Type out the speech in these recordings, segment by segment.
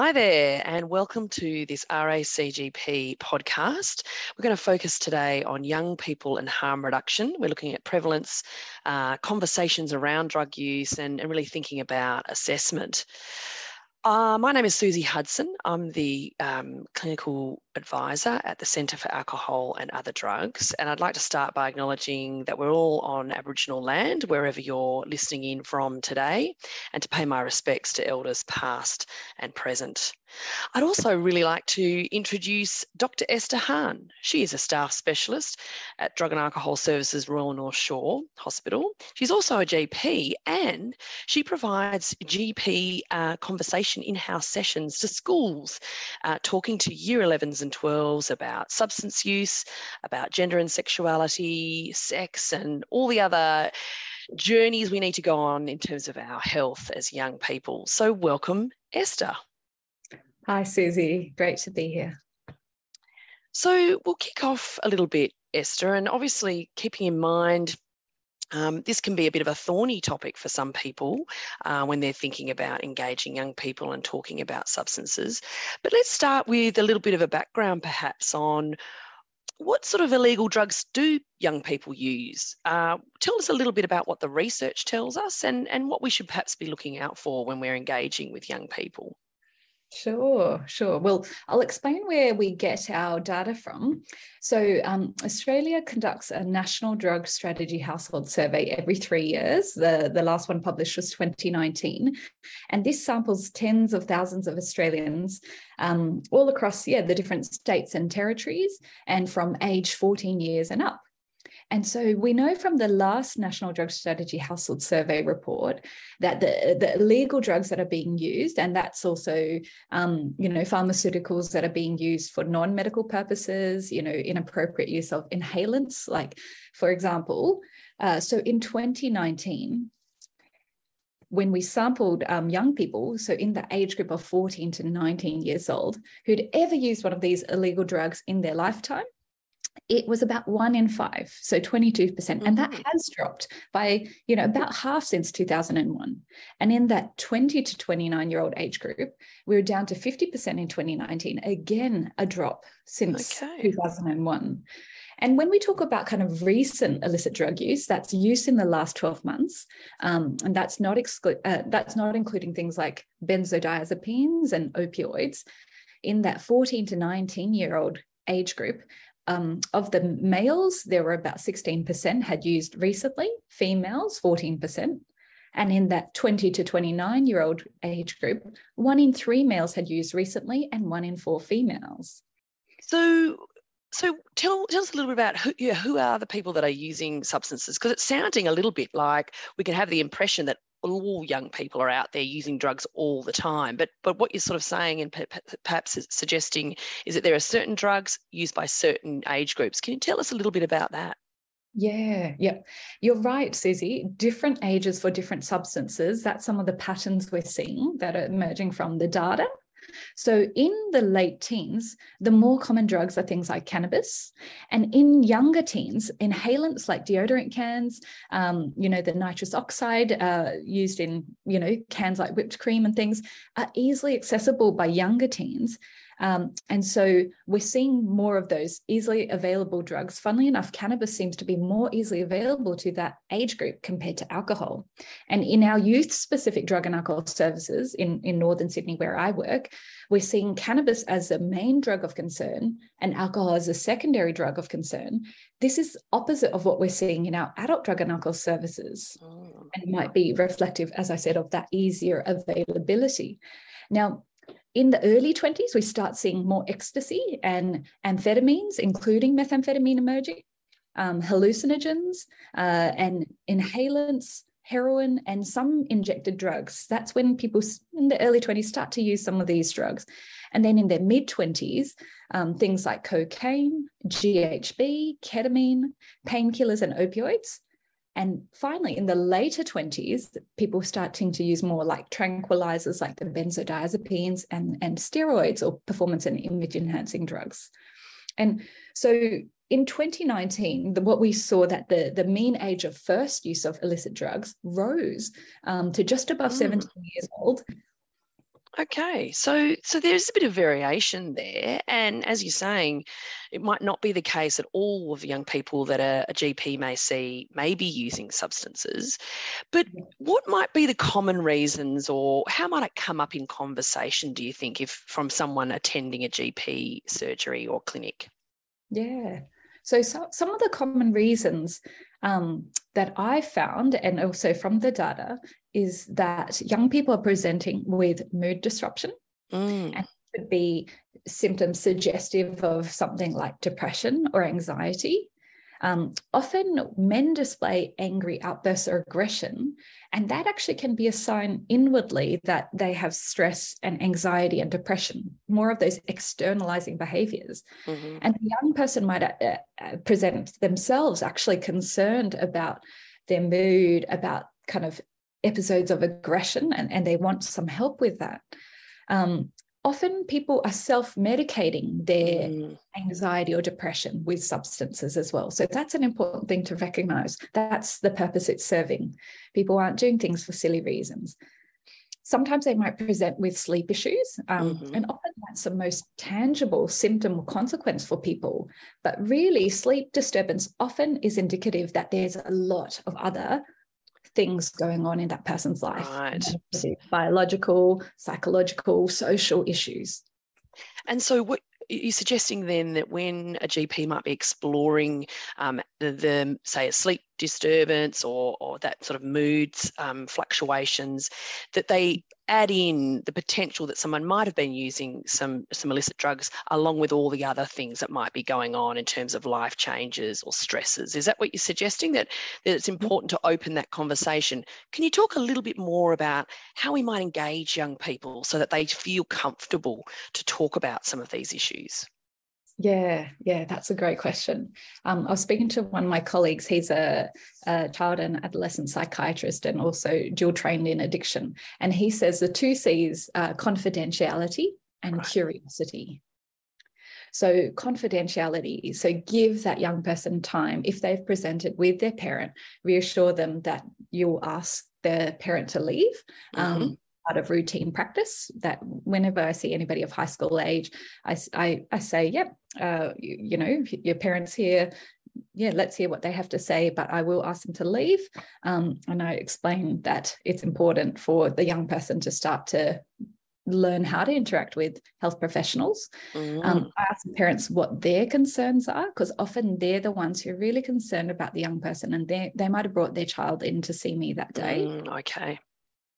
Hi there, and welcome to this RACGP podcast. We're going to focus today on young people and harm reduction. We're looking at prevalence, uh, conversations around drug use, and, and really thinking about assessment. Uh, my name is Susie Hudson. I'm the um, clinical advisor at the Centre for Alcohol and Other Drugs. And I'd like to start by acknowledging that we're all on Aboriginal land, wherever you're listening in from today, and to pay my respects to elders past and present. I'd also really like to introduce Dr. Esther Hahn. She is a staff specialist at Drug and Alcohol Services Royal North Shore Hospital. She's also a GP and she provides GP uh, conversation in house sessions to schools, uh, talking to year 11s and 12s about substance use, about gender and sexuality, sex, and all the other journeys we need to go on in terms of our health as young people. So, welcome, Esther. Hi, Susie. Great to be here. So, we'll kick off a little bit, Esther, and obviously keeping in mind um, this can be a bit of a thorny topic for some people uh, when they're thinking about engaging young people and talking about substances. But let's start with a little bit of a background, perhaps, on what sort of illegal drugs do young people use? Uh, tell us a little bit about what the research tells us and, and what we should perhaps be looking out for when we're engaging with young people. Sure, sure. Well, I'll explain where we get our data from. So, um, Australia conducts a national drug strategy household survey every three years. The, the last one published was 2019. And this samples tens of thousands of Australians um, all across, yeah, the different states and territories and from age 14 years and up. And so we know from the last National Drug Strategy Household Survey report that the, the illegal drugs that are being used, and that's also, um, you know, pharmaceuticals that are being used for non-medical purposes, you know, inappropriate use of inhalants, like, for example, uh, so in 2019, when we sampled um, young people, so in the age group of 14 to 19 years old, who'd ever used one of these illegal drugs in their lifetime, it was about one in five, so 22%. percent mm hmm And that mm-hmm. has dropped by, you know, about half since 2001. And in that 20 to 29 year old age group, we were down to 50% in 2019. Again, a drop since okay. 2001. And when we talk about kind of recent illicit drug use, that's use in the last 12 months, um, and that's not exclu- uh, that's not including things like benzodiazepines and opioids. In that 14 to 19 year old age group, um, of the males, there were about 16% had used recently, females, 14%. And in that 20 to 29 year old age group, one in three males had used recently and one in four females. So, so tell, tell us a little bit about who, yeah, who are the people that are using substances? Because it's sounding a little bit like we can have the impression that all young people are out there using drugs all the time. But but what you're sort of saying and perhaps suggesting is that there are certain drugs used by certain age groups. Can you tell us a little bit about that? Yeah, yeah. You're right, Susie. Different ages for different substances. That's some of the patterns we're seeing that are emerging from the data. So, in the late teens, the more common drugs are things like cannabis. And in younger teens, inhalants like deodorant cans, um, you know, the nitrous oxide uh, used in, you know, cans like whipped cream and things are easily accessible by younger teens. Um, and so we're seeing more of those easily available drugs. Funnily enough, cannabis seems to be more easily available to that age group compared to alcohol. And in our youth specific drug and alcohol services in, in Northern Sydney, where I work, we're seeing cannabis as the main drug of concern and alcohol as a secondary drug of concern. This is opposite of what we're seeing in our adult drug and alcohol services. Oh. And might be reflective, as I said, of that easier availability. Now, in the early 20s, we start seeing more ecstasy and amphetamines, including methamphetamine emerging, um, hallucinogens, uh, and inhalants, heroin, and some injected drugs. That's when people in the early 20s start to use some of these drugs. And then in their mid 20s, um, things like cocaine, GHB, ketamine, painkillers, and opioids. And finally, in the later 20s, people starting to use more like tranquilizers like the benzodiazepines and, and steroids or performance and image enhancing drugs. And so in 2019, the, what we saw that the, the mean age of first use of illicit drugs rose um, to just above mm. 17 years old. Okay, so so there's a bit of variation there, and as you're saying, it might not be the case that all of the young people that a, a GP may see may be using substances, but what might be the common reasons, or how might it come up in conversation? Do you think, if from someone attending a GP surgery or clinic? Yeah, so, so some of the common reasons um, that I found, and also from the data, is that young people are presenting with mood disruption. Mm. And could be symptoms suggestive of something like depression or anxiety. Um, often men display angry outbursts or aggression, and that actually can be a sign inwardly that they have stress and anxiety and depression, more of those externalizing behaviors. Mm-hmm. And the young person might uh, uh, present themselves actually concerned about their mood, about kind of episodes of aggression, and, and they want some help with that. Um, often people are self-medicating their mm. anxiety or depression with substances as well so that's an important thing to recognize that's the purpose it's serving people aren't doing things for silly reasons sometimes they might present with sleep issues um, mm-hmm. and often that's the most tangible symptom or consequence for people but really sleep disturbance often is indicative that there's a lot of other things going on in that person's life right. biological psychological social issues and so what you're suggesting then that when a GP might be exploring um, the, the, say a sleep disturbance or, or that sort of moods um, fluctuations, that they add in the potential that someone might have been using some some illicit drugs along with all the other things that might be going on in terms of life changes or stresses. Is that what you're suggesting that, that it's mm-hmm. important to open that conversation? Can you talk a little bit more about how we might engage young people so that they feel comfortable to talk about some of these issues yeah, yeah, that's a great question. Um, I was speaking to one of my colleagues. He's a, a, child and adolescent psychiatrist and also dual trained in addiction. And he says the two C's are confidentiality and right. curiosity. So, confidentiality, so give that young person time. If they've presented with their parent, reassure them that you'll ask the parent to leave. Mm-hmm. Um, part of routine practice that whenever I see anybody of high school age, I, I, I say, yep, uh, you, you, know, your parents here, yeah, let's hear what they have to say, but I will ask them to leave. Um, and I explain that it's important for the young person to start to learn how to interact with health professionals. Mm. Um, I ask parents what their concerns are, because often they're the ones who are really concerned about the young person and they, they might have brought their child in to see me that day. Mm, okay.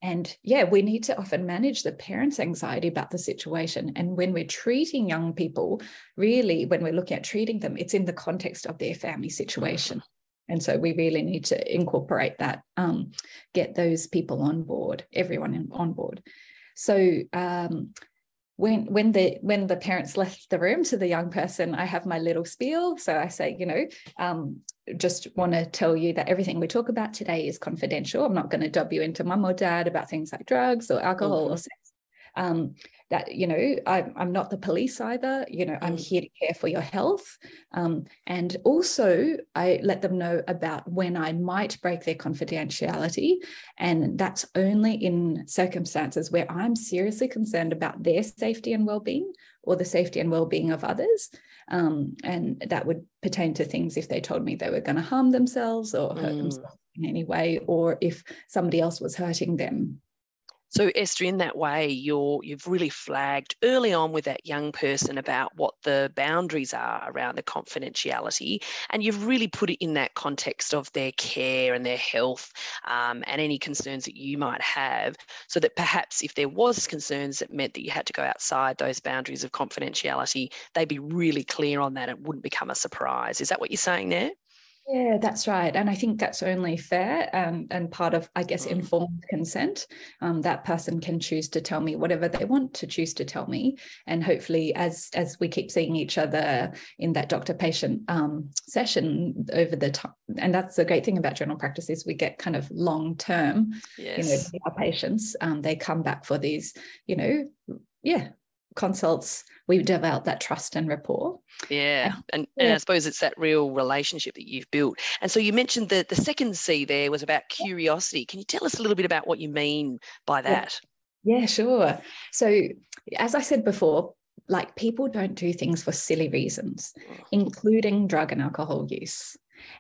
And yeah, we need to often manage the parents' anxiety about the situation. And when we're treating young people, really, when we're looking at treating them, it's in the context of their family situation. And so we really need to incorporate that, um, get those people on board, everyone on board. So um, when when the when the parents left the room to the young person, I have my little spiel. So I say, you know, um, just want to tell you that everything we talk about today is confidential. I'm not going to dub you into mum or dad about things like drugs or alcohol mm-hmm. or sex. Um, that you know I'm, I'm not the police either you know i'm mm. here to care for your health um, and also i let them know about when i might break their confidentiality and that's only in circumstances where i'm seriously concerned about their safety and well-being or the safety and well-being of others um, and that would pertain to things if they told me they were going to harm themselves or hurt mm. themselves in any way or if somebody else was hurting them so Esther, in that way, you're you've really flagged early on with that young person about what the boundaries are around the confidentiality, and you've really put it in that context of their care and their health um, and any concerns that you might have, so that perhaps if there was concerns that meant that you had to go outside those boundaries of confidentiality, they'd be really clear on that. It wouldn't become a surprise. Is that what you're saying there? Yeah, that's right. And I think that's only fair and, and part of, I guess, mm. informed consent. Um, that person can choose to tell me whatever they want to choose to tell me. And hopefully, as as we keep seeing each other in that doctor patient um, session over the time, and that's the great thing about general practice is we get kind of long term, yes. you know, our patients, um, they come back for these, you know, yeah, consults we develop that trust and rapport yeah and, yeah. and i suppose it's that real relationship that you've built and so you mentioned that the second c there was about curiosity can you tell us a little bit about what you mean by that Yeah, sure. So, as I said before, like people don't do things for silly reasons, mm. including drug and alcohol use.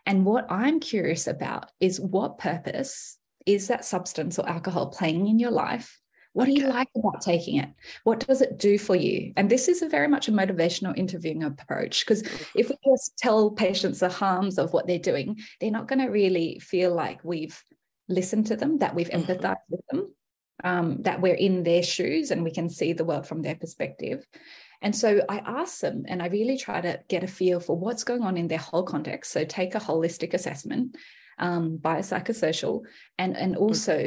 And what I'm curious about is what purpose is that substance or alcohol playing in your life? What do you like about taking it? What does it do for you? And this is a very much a motivational interviewing approach because if we just tell patients the harms of what they're doing, they're not going to really feel like we've listened to them, that we've mm-hmm. empathized with them, um, that we're in their shoes and we can see the world from their perspective. And so I ask them and I really try to get a feel for what's going on in their whole context. So take a holistic assessment, um, biopsychosocial, and, and mm. also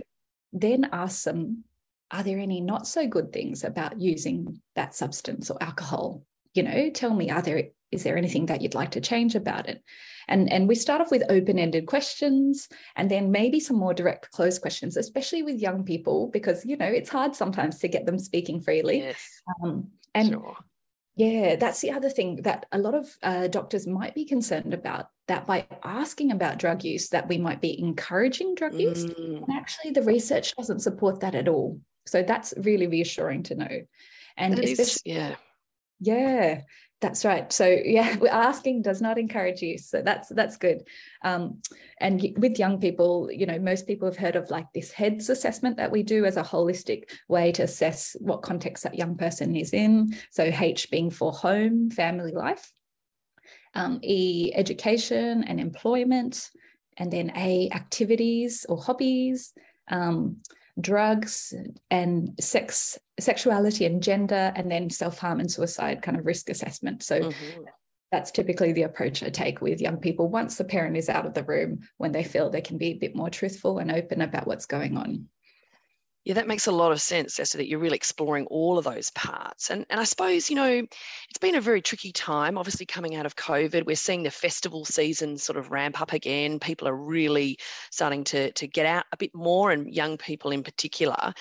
then ask them, are there any not so good things about using that substance or alcohol? You know, tell me, are there is there anything that you'd like to change about it? And, and we start off with open-ended questions and then maybe some more direct closed questions, especially with young people, because you know it's hard sometimes to get them speaking freely. Yes. Um, and sure. yeah, that's the other thing that a lot of uh, doctors might be concerned about. That by asking about drug use, that we might be encouraging drug use, mm. and actually the research doesn't support that at all. So that's really reassuring to know. And that especially, is, yeah, yeah, that's right. So yeah, we're asking does not encourage use. So that's that's good. Um, and with young people, you know, most people have heard of like this heads assessment that we do as a holistic way to assess what context that young person is in. So H being for home, family life, um, E education and employment, and then A activities or hobbies. Um, drugs and sex, sexuality and gender, and then self harm and suicide kind of risk assessment. So mm-hmm. that's typically the approach I take with young people once the parent is out of the room when they feel they can be a bit more truthful and open about what's going on. Yeah, that makes a lot of sense as to that you're really exploring all of those parts. And, and I suppose, you know, it's been a very tricky time, obviously coming out of COVID. We're seeing the festival season sort of ramp up again. People are really starting to, to get out a bit more, and young people in particular.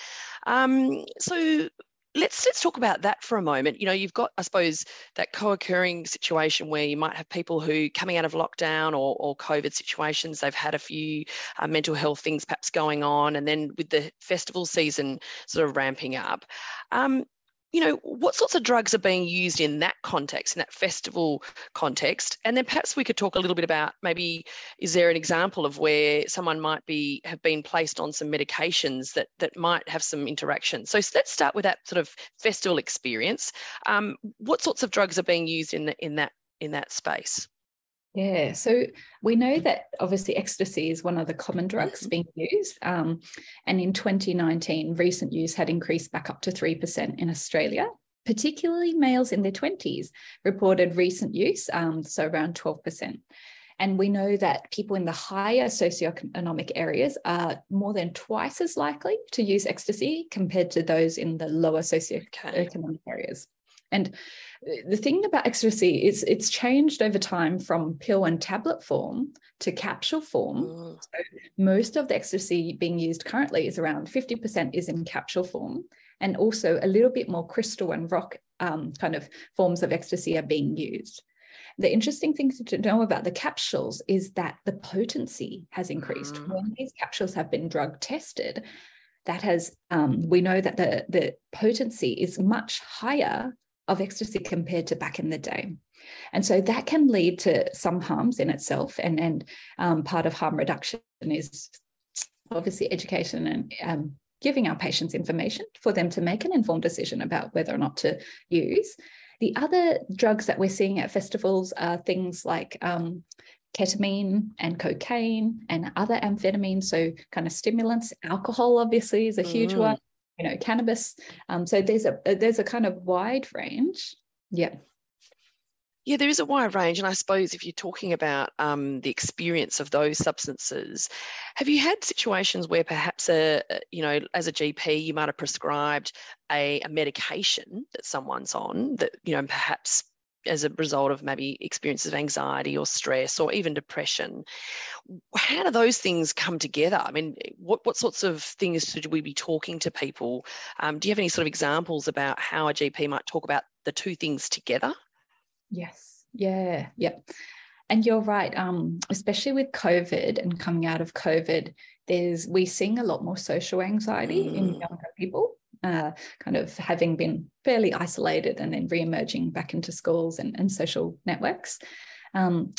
Um, so let's let's talk about that for a moment. You know, you've got, I suppose, that co-occurring situation where you might have people who coming out of lockdown or, or COVID situations, they've had a few uh, mental health things perhaps going on, and then with the festival season sort of ramping up. Um, you know, what sorts of drugs are being used in that context, in that festival context? And then perhaps we could talk a little bit about maybe is there an example of where someone might be have been placed on some medications that that might have some interaction? So let's start with that sort of festival experience. Um, what sorts of drugs are being used in the, in that in that space? Yeah, so we know that obviously ecstasy is one of the common drugs mm-hmm. being used. Um, and in 2019, recent use had increased back up to 3% in Australia. Particularly males in their 20s reported recent use, um, so around 12%. And we know that people in the higher socioeconomic areas are more than twice as likely to use ecstasy compared to those in the lower socioeconomic okay. areas. And the thing about ecstasy is it's changed over time from pill and tablet form to capsule form. Mm. So most of the ecstasy being used currently is around 50% is in capsule form. And also a little bit more crystal and rock um, kind of forms of ecstasy are being used. The interesting thing to know about the capsules is that the potency has increased. Mm. When these capsules have been drug tested, that has um, we know that the the potency is much higher of ecstasy compared to back in the day. And so that can lead to some harms in itself. And, and um, part of harm reduction is obviously education and um, giving our patients information for them to make an informed decision about whether or not to use. The other drugs that we're seeing at festivals are things like um, ketamine and cocaine and other amphetamines, so kind of stimulants. Alcohol, obviously, is a huge mm. one you know cannabis. Um, so there's a there's a kind of wide range. Yeah. Yeah, there is a wide range. And I suppose if you're talking about um, the experience of those substances, have you had situations where perhaps, a, you know, as a GP, you might have prescribed a, a medication that someone's on that, you know, perhaps as a result of maybe experiences of anxiety or stress or even depression. How do those things come together? I mean, what, what sorts of things should we be talking to people? Um, do you have any sort of examples about how a GP might talk about the two things together? Yes. Yeah. Yeah. And you're right, um, especially with COVID and coming out of COVID, there's we're seeing a lot more social anxiety mm. in younger people uh, kind of having been fairly isolated and then re-emerging back into schools and, and social networks. Um,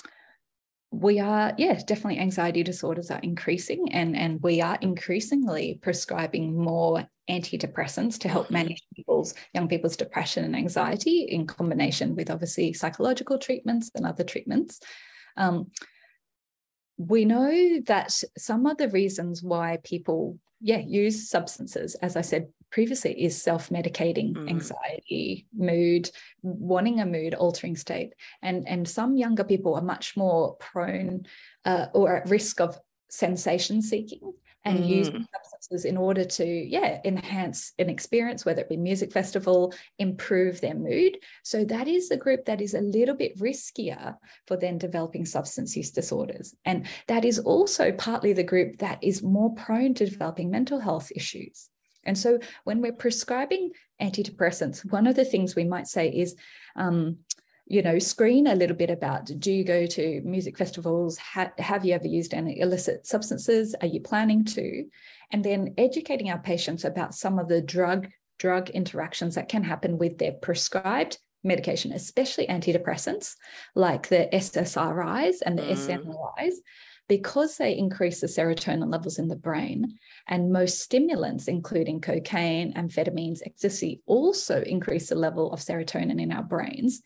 we are, yeah, definitely anxiety disorders are increasing and, and we are increasingly prescribing more antidepressants to help mm-hmm. manage people's young people's depression and anxiety in combination with obviously psychological treatments and other treatments. Um, we know that some of the reasons why people yeah use substances as i said previously is self-medicating mm. anxiety mood wanting a mood altering state and and some younger people are much more prone uh, or at risk of sensation seeking and mm. using substances in order to yeah enhance an experience whether it be music festival improve their mood so that is the group that is a little bit riskier for then developing substance use disorders and that is also partly the group that is more prone to developing mental health issues and so when we're prescribing antidepressants one of the things we might say is um, you know, screen a little bit about do you go to music festivals? Ha- have you ever used any illicit substances? Are you planning to? And then educating our patients about some of the drug drug interactions that can happen with their prescribed medication, especially antidepressants like the SSRIs and the mm. SNRIs, because they increase the serotonin levels in the brain. And most stimulants, including cocaine, amphetamines, ecstasy, also increase the level of serotonin in our brains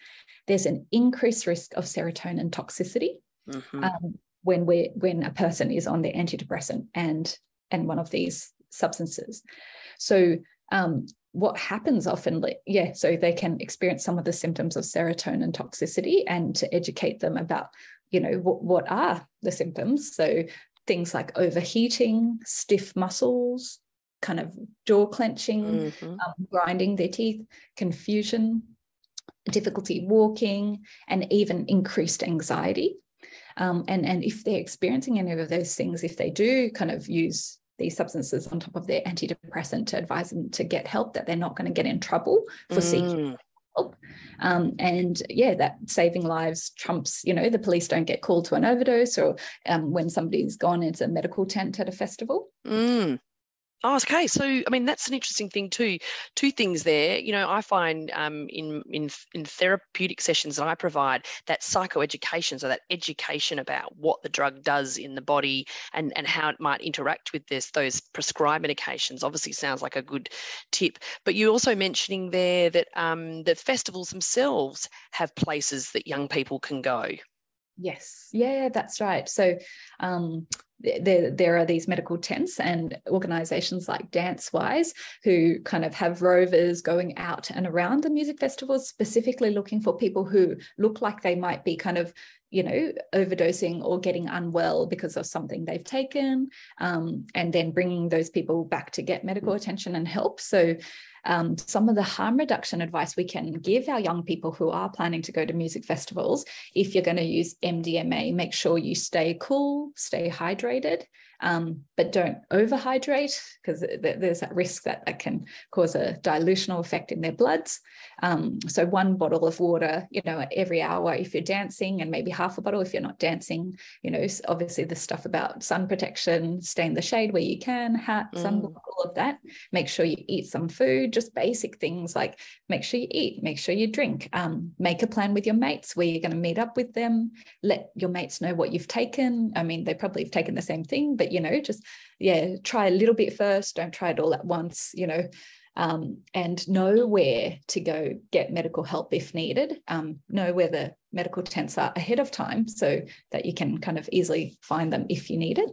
there's an increased risk of serotonin toxicity mm-hmm. um, when we when a person is on the antidepressant and and one of these substances. So um, what happens often, yeah, so they can experience some of the symptoms of serotonin toxicity and to educate them about, you know, what, what are the symptoms. So things like overheating, stiff muscles, kind of jaw clenching, mm-hmm. um, grinding their teeth, confusion, difficulty walking, and even increased anxiety. Um, and, and if they're experiencing any of those things, if they do kind of use these substances on top of their antidepressant to advise them to get help, that they're not going to get in trouble for mm. seeking help. Um, and yeah, that saving lives trumps, you know, the police don't get called to an overdose or um, when somebody's gone into a medical tent at a festival. Mm. Oh, okay. So, I mean, that's an interesting thing too. Two things there. You know, I find um, in in in therapeutic sessions that I provide that psychoeducation, so that education about what the drug does in the body and and how it might interact with this those prescribed medications, obviously sounds like a good tip. But you're also mentioning there that um, the festivals themselves have places that young people can go. Yes, yeah, that's right. So um, there, there are these medical tents and organizations like DanceWize who kind of have rovers going out and around the music festivals, specifically looking for people who look like they might be kind of you know, overdosing or getting unwell because of something they've taken, um, and then bringing those people back to get medical attention and help. So, um, some of the harm reduction advice we can give our young people who are planning to go to music festivals if you're going to use MDMA, make sure you stay cool, stay hydrated um, but don't overhydrate because there's that risk that that can cause a dilutional effect in their bloods. Um, so one bottle of water, you know, every hour if you're dancing, and maybe half a bottle if you're not dancing. You know, obviously the stuff about sun protection, stay in the shade where you can, hat, sun, mm. all of that. Make sure you eat some food, just basic things like make sure you eat, make sure you drink, um, make a plan with your mates where you're going to meet up with them, let your mates know what you've taken. I mean, they probably have taken the same thing, but you know just yeah try a little bit first don't try it all at once you know um, and know where to go get medical help if needed um, know where the medical tents are ahead of time so that you can kind of easily find them if you need it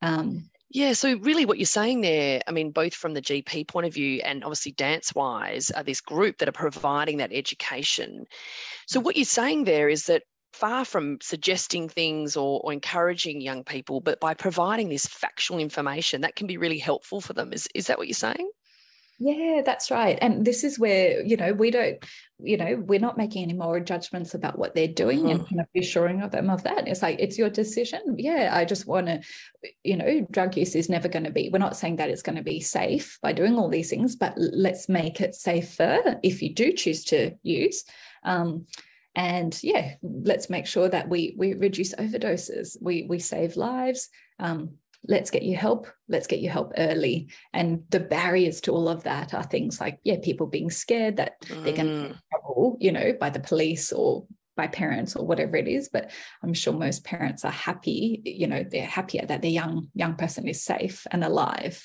um, yeah, so really what you're saying there, I mean, both from the GP point of view and obviously DanceWize are this group that are providing that education. So mm. what you're saying there is that far from suggesting things or, or, encouraging young people, but by providing this factual information that can be really helpful for them. Is, is that what you're saying? Yeah, that's right. And this is where, you know, we don't, you know, we're not making any more judgments about what they're doing mm-hmm. and kind of assuring of them of that. It's like, it's your decision. Yeah, I just want to, you know, drug use is never going to be, we're not saying that it's going to be safe by doing all these things, but let's make it safer if you do choose to use. Um, and yeah let's make sure that we we reduce overdoses we we save lives um, let's get you help let's get you help early. And the barriers to all of that are things like yeah people being scared that mm. they're going to get trouble you know by the police or by parents or whatever it is. But i'm sure most parents are happy you know they're happier that their young young person is safe and alive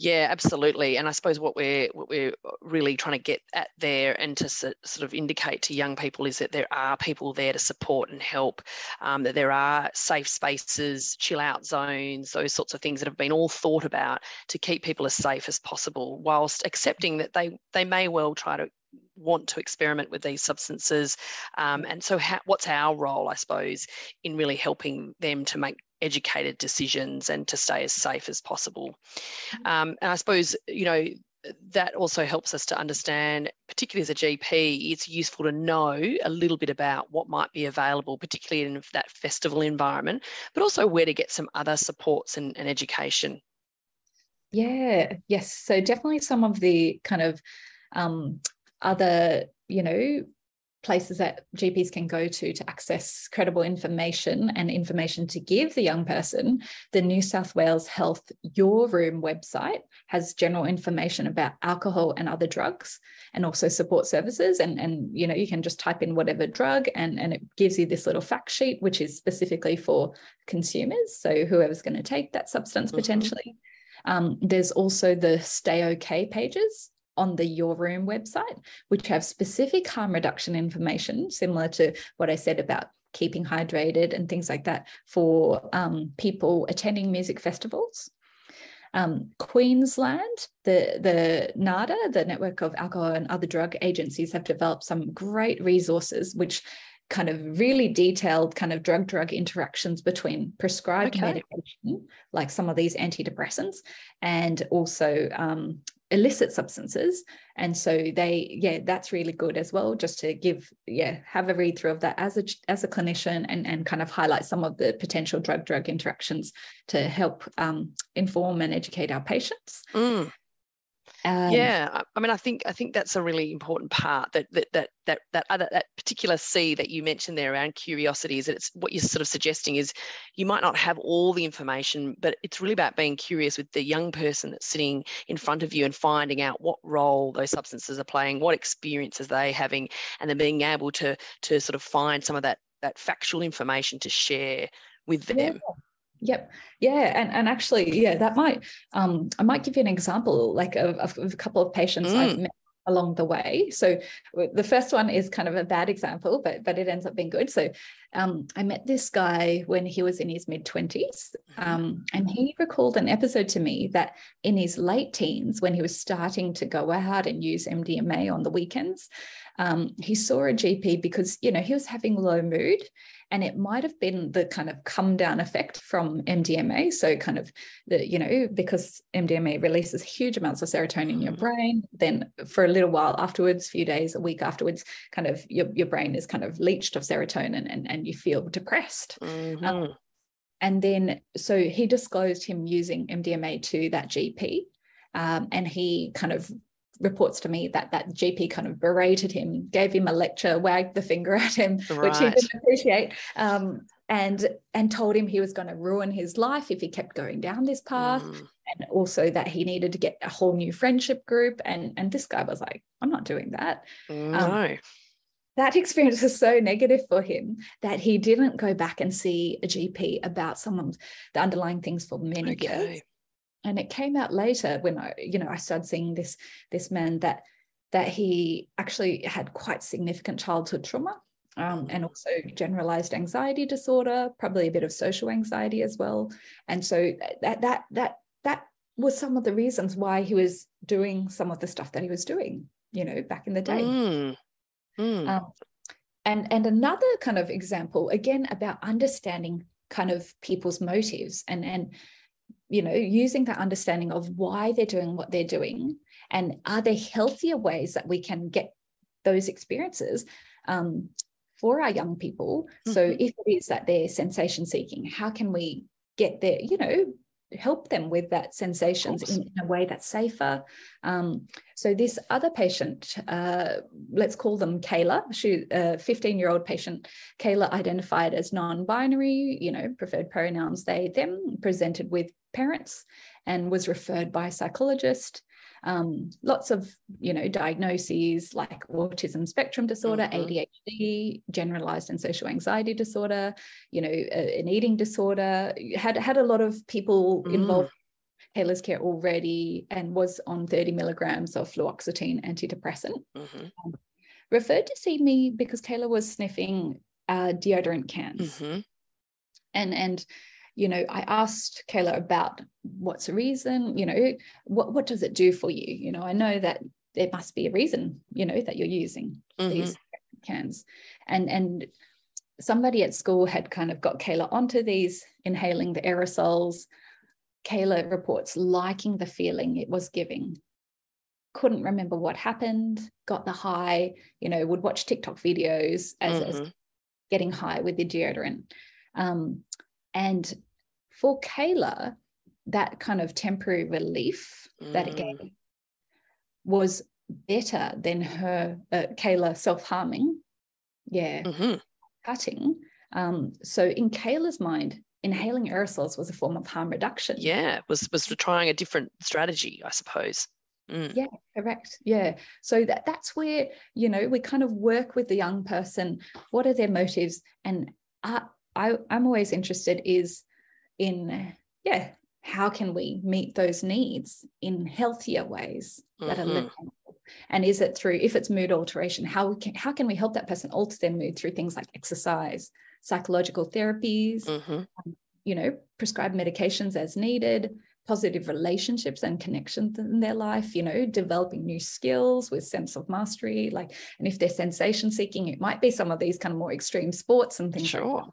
yeah, absolutely. And I suppose what we're what we're really trying to get at there and to sort of indicate to young people is that there are people there to support and help. Um, that there are safe spaces, chill out zones, those sorts of things that have been all thought about to keep people as safe as possible, whilst accepting that they they may well try to want to experiment with these substances. Um, and so, what's our role, I suppose, in really helping them to make educated decisions and to stay as safe as possible. Mm-hmm. Um, and I suppose, you know, that also helps us to understand, particularly as a GP, it's useful to know a little bit about what might be available, particularly in that festival environment, but also where to get some other supports and, and education. Yeah, yes. So definitely some of the kind of um, other, you know, places that GPs can go to to access credible information and information to give the young person, the New South Wales Health Your Room website has general information about alcohol and other drugs and also support services. And, and you know, you can just type in whatever drug and, and it gives you this little fact sheet, which is specifically for consumers. So whoever's going to take that substance mm-hmm. potentially. Um, there's also the Stay OK pages on the Your Room website, which have specific harm reduction information, similar to what I said about keeping hydrated and things like that for um, people attending music festivals. Um, Queensland, the, the NADA, the Network of Alcohol and Other Drug Agencies, have developed some great resources which kind of really detailed kind of drug drug interactions between prescribed okay. medication like some of these antidepressants and also um, illicit substances and so they yeah that's really good as well just to give yeah have a read through of that as a as a clinician and and kind of highlight some of the potential drug drug interactions to help um, inform and educate our patients mm. Um, yeah, I mean, I think I think that's a really important part that that that that that other that particular C that you mentioned there around curiosity is that it's what you're sort of suggesting is you might not have all the information, but it's really about being curious with the young person that's sitting in front of you and finding out what role those substances are playing, what experiences they having, and then being able to to sort of find some of that that factual information to share with them. Yeah. Yep. Yeah. And, and actually, yeah, that might, um, I might give you an example like of, of a couple of patients mm. I've met along the way. So the first one is kind of a bad example, but but it ends up being good. So um, I met this guy when he was in his mid twenties, mm-hmm. um, and he recalled an episode to me that in his late teens, when he was starting to go out and use MDMA on the weekends, um, he saw a GP because you know he was having low mood and it might have been the kind of come down effect from MDMA. So, kind of the, you know, because MDMA releases huge amounts of serotonin in your mm. brain, then for a little while afterwards, a few days, a week afterwards, kind of your, your brain is kind of leached of serotonin and, and you feel depressed. Mm-hmm. Um, and then, so he disclosed him using MDMA to that GP. Um, and he kind of reports to me that that GP kind of berated him, gave him a lecture, wagged the finger at him, right. which he didn't appreciate, um, and and told him he was going to ruin his life if he kept going down this path, mm. and also that he needed to get a whole new friendship group. And and this guy was like, I'm not doing that. No. Um, that experience was so negative for him that he didn't go back and see a GP about some of the underlying things for many okay. years and it came out later when I, you know, I started seeing this this man that that he actually had quite significant childhood trauma um, and also generalized anxiety disorder, probably a bit of social anxiety as well. And so that that that that was some of the reasons why he was doing some of the stuff that he was doing, you know, back in the day. Mm. Mm. Um, and and another kind of example again about understanding kind of people's motives and and you know using that understanding of why they're doing what they're doing and are there healthier ways that we can get those experiences um, for our young people mm-hmm. so if it is that they're sensation seeking how can we get there you know help them with that sensations in, in, a way that's safer. Um, so this other patient, uh, let's call them Kayla, she a 15 year old patient, Kayla identified as non-binary, you know, preferred pronouns they, them, presented with parents and was referred by a psychologist um, lots of you know diagnoses like autism spectrum disorder mm-hmm. adhd generalized and social anxiety disorder you know an eating disorder had had a lot of people mm. involved Kayla's care already and was on 30 milligrams of fluoxetine antidepressant. Mm-hmm. Um, referred to see me because Kayla was sniffing uh, deodorant cans. Mm-hmm. And and you know, I asked Kayla about what's the reason, you know, what, what does it do for you? You know, I know that there must be a reason, you know, that you're using mm-hmm. these cans. And and somebody at school had kind of got Kayla onto these inhaling the aerosols. Kayla reports liking the feeling it was giving. Couldn't remember what happened, got the high, you know, would watch TikTok videos as, mm-hmm. as getting high with the deodorant. Um, and for Kayla, that kind of temporary relief mm. that it gave mm. was better than her uh, Kayla self-harming. Yeah, mm-hmm. cutting. Um, so in Kayla's mind, inhaling aerosols was a form of harm reduction. Yeah, was was trying a different strategy, I suppose. Mm. Yeah, correct. Yeah. So that that's where, you know, we kind of work with the young person. What are their motives? And I, I I'm always interested is in yeah how can we meet those needs in healthier ways that mm-hmm. are living and is it through if it's mood alteration how we can how can we help that person alter their mood through things like exercise psychological therapies mm-hmm. um, you know prescribed medications as needed positive relationships and connections in their life you know developing new skills with sense of mastery like and if they're sensation seeking it might be some of these kind of more extreme sports and things sure like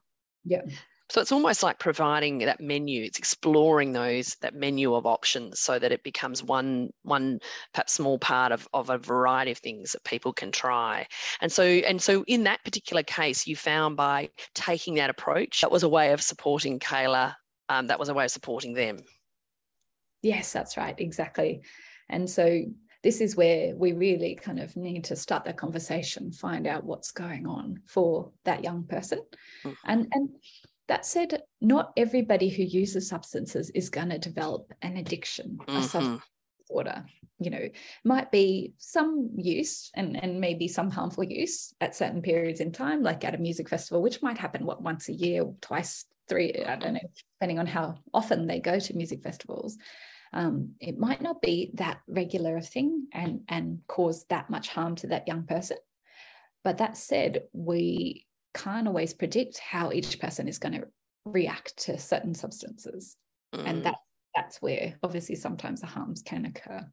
yeah so it's almost like providing that menu. It's exploring those that menu of options so that it becomes one one perhaps small part of, of a variety of things that people can try. And so and so in that particular case, you found by taking that approach, that was a way of supporting Kayla. Um, that was a way of supporting them. Yes, that's right, exactly. And so this is where we really kind of need to start that conversation, find out what's going on for that young person. Mm-hmm. And and that said, not everybody who uses substances is going to develop an addiction, mm-hmm. a substance disorder. You know, might be some use and, and maybe some harmful use at certain periods in time, like at a music festival, which might happen what once a year, twice, three, I don't know, depending on how often they go to music festivals. Um, it might not be that regular a thing and and cause that much harm to that young person. But that said, we can't always predict how each person is going to react to certain substances. Mm. And that that's where obviously sometimes the harms can occur.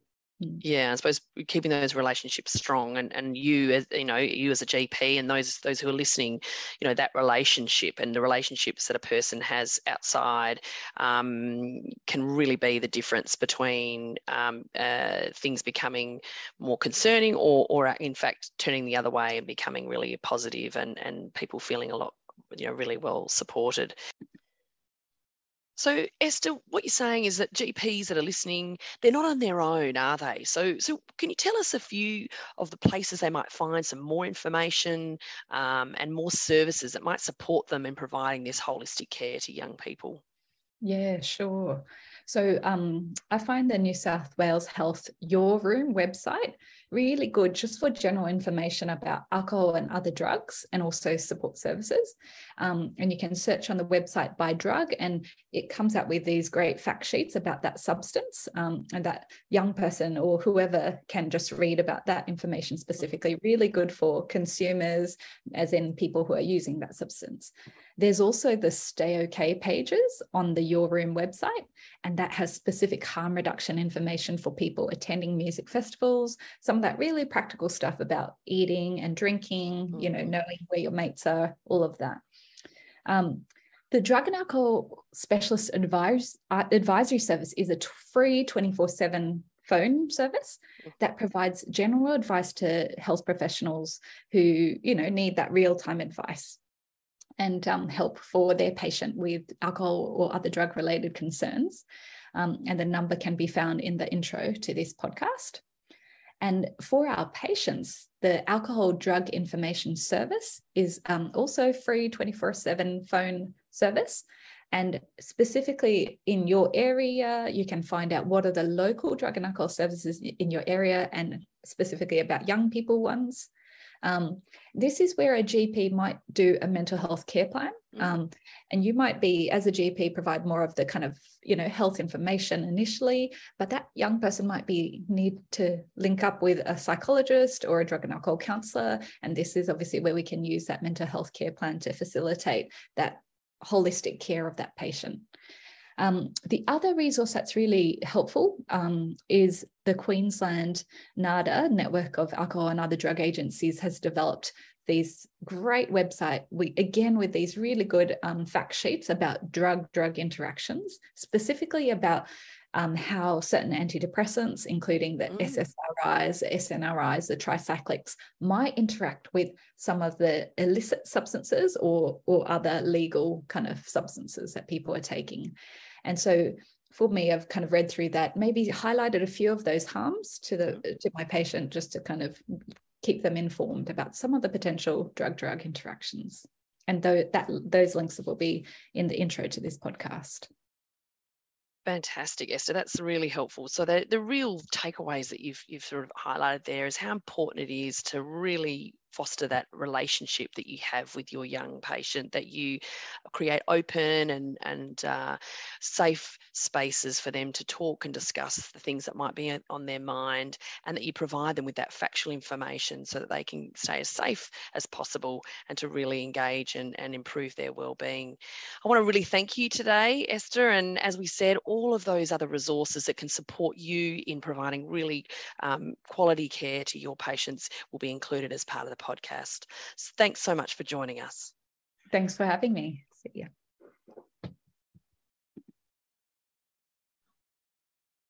Mm. Yeah, I suppose keeping those relationships strong, and and you as you know, you as a GP, and those those who are listening, you know, that relationship and the relationships that a person has outside um, can really be the difference between um, uh, things becoming more concerning, or or in fact turning the other way and becoming really positive, and and people feeling a lot, you know, really well supported. So Esther, what you're saying is that GPs that are listening, they're not on their own, are they? So, so can you tell us a few of the places they might find some more information um, and more services that might support them in providing this holistic care to young people? Yeah, sure. So um, I find the New South Wales Health Your Room website really good just for general information about alcohol and other drugs and also support services. Um, and you can search on the website by drug and it comes out with these great fact sheets about that substance um, and that young person or whoever can just read about that information specifically. Really good for consumers, as in people who are using that substance. There's also the Stay OK pages on the Your Room website, and that has specific harm reduction information for people attending music festivals, some that really practical stuff about eating and drinking, mm-hmm. you know, mm-hmm. knowing where your mates are, all of that. Um, the Drug and Alcohol Specialist Advise, uh, Advisory Service is a t- free 24 7 phone service mm. that provides general advice to health professionals who you know need that real-time advice and um, help for their patient with alcohol or other drug related concerns. Um, and the number can be found in the intro to this podcast. And for our patients, the alcohol drug information service is um, also free 24 7 phone service. And specifically in your area, you can find out what are the local drug and alcohol services in your area and specifically about young people ones. Um, this is where a GP might do a mental health care plan. Mm. Um, and you might be, as a GP, provide more of the kind of, you know, health information initially, but that young person might be need to link up with a psychologist or a drug and alcohol counselor. And this is obviously where we can use that mental health care plan to facilitate that holistic care of that patient. Um, the other resource that's really helpful um, is the Queensland NADA network of alcohol and other drug agencies has developed these great website we again with these really good um, fact sheets about drug drug interactions specifically about um, how certain antidepressants, including the mm. SSRIs, the SNRIs, the tricyclics, might interact with some of the illicit substances or, or other legal kind of substances that people are taking. And so for me, I've kind of read through that, maybe highlighted a few of those harms to the to my patient just to kind of keep them informed about some of the potential drug-drug interactions. And though that those links will be in the intro to this podcast. Fantastic, Esther. That's really helpful. So the, the real takeaways that you've you've sort of highlighted there is how important it is to really foster that relationship that you have with your young patient, that you create open and, and uh, safe spaces for them to talk and discuss the things that might be on their mind, and that you provide them with that factual information so that they can stay as safe as possible and to really engage and, and improve their well-being. I want to really thank you today, Esther, and as we said, all of those other resources that can support you in providing really um, quality care to your patients will be included as part of the podcast. So thanks so much for joining us. Thanks for having me. See you.